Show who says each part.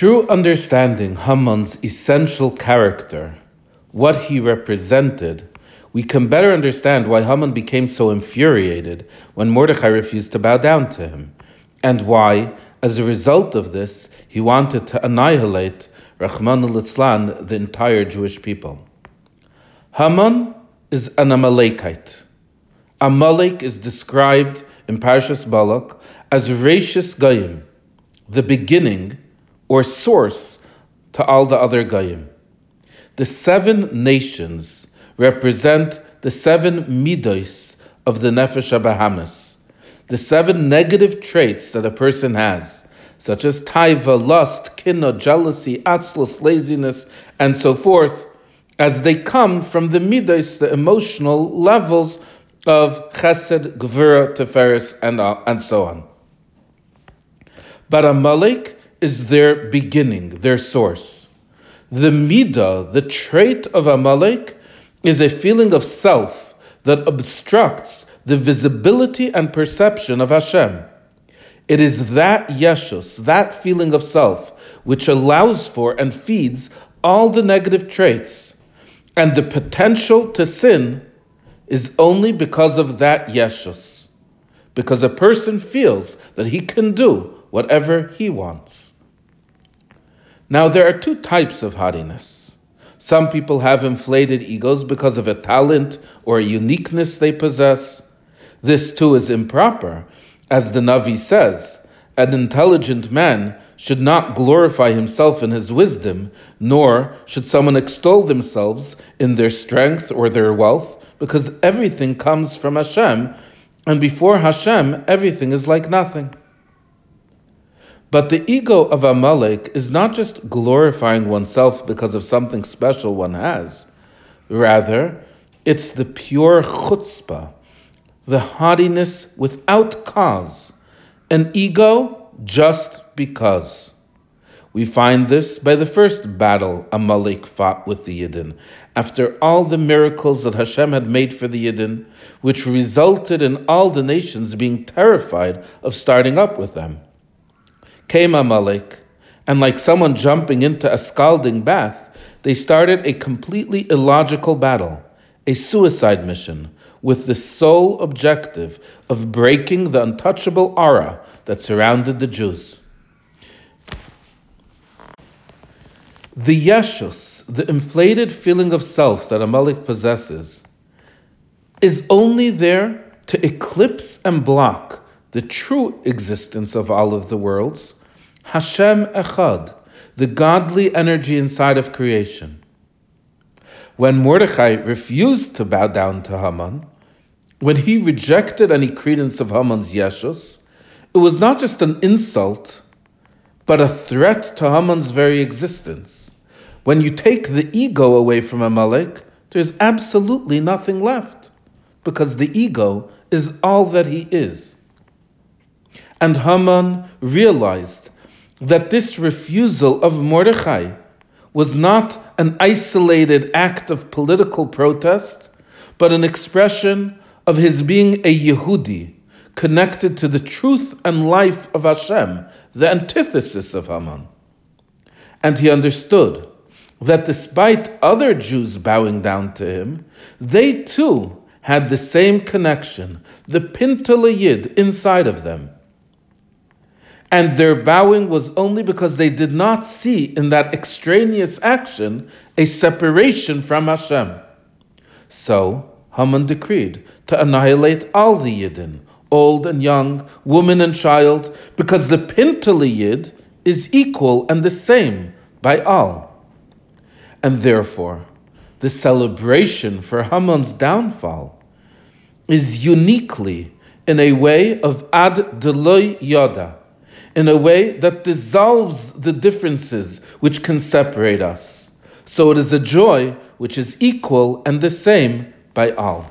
Speaker 1: Through understanding Haman's essential character, what he represented, we can better understand why Haman became so infuriated when Mordechai refused to bow down to him, and why, as a result of this, he wanted to annihilate Rahman al the entire Jewish people. Haman is an Amalekite. Amalek is described in Parshas Balak as Reishis Goyim, the beginning or source to all the other Goyim. The seven nations represent the seven midos of the Nefesh HaBehamis, the seven negative traits that a person has, such as taiva, lust, kinna, jealousy, atzlus, laziness, and so forth, as they come from the midos, the emotional levels of chesed, gvura, tiferes, and, and so on. But Amalek is their beginning, their source. The midah, the trait of Amalek, is a feeling of self that obstructs the visibility and perception of Hashem. It is that yeshus, that feeling of self, which allows for and feeds all the negative traits. And the potential to sin is only because of that yeshus. Because a person feels that he can do whatever he wants. Now, there are two types of haughtiness. Some people have inflated egos because of a talent or a uniqueness they possess. This too is improper. As the Navi says, an intelligent man should not glorify himself in his wisdom, nor should someone extol themselves in their strength or their wealth, because everything comes from Hashem, and before Hashem, everything is like nothing. But the ego of Amalek is not just glorifying oneself because of something special one has. Rather, it's the pure chutzpah, the haughtiness without cause, an ego just because. We find this by the first battle Amalek fought with the Yidden, after all the miracles that Hashem had made for the Yidden, which resulted in all the nations being terrified of starting up with them came Amalek, and like someone jumping into a scalding bath, they started a completely illogical battle, a suicide mission, with the sole objective of breaking the untouchable aura that surrounded the Jews. The yeshus, the inflated feeling of self that Amalek possesses, is only there to eclipse and block the true existence of all of the worlds Hashem Echad, the godly energy inside of creation. When Mordechai refused to bow down to Haman, when he rejected any credence of Haman's Yeshus, it was not just an insult, but a threat to Haman's very existence. When you take the ego away from Amalek, there's absolutely nothing left, because the ego is all that he is. And Haman realized that this refusal of Mordechai was not an isolated act of political protest, but an expression of his being a Yehudi, connected to the truth and life of Hashem, the antithesis of Haman. And he understood that despite other Jews bowing down to him, they too had the same connection, the Pintele Yid inside of them and their bowing was only because they did not see in that extraneous action a separation from Hashem. So Haman decreed to annihilate all the Yidden, old and young, woman and child, because the Pintele Yid is equal and the same by all. And therefore, the celebration for Haman's downfall is uniquely in a way of Ad D'lo Yoda in a way that dissolves the differences which can separate us. So it is a joy which is equal and the same by all.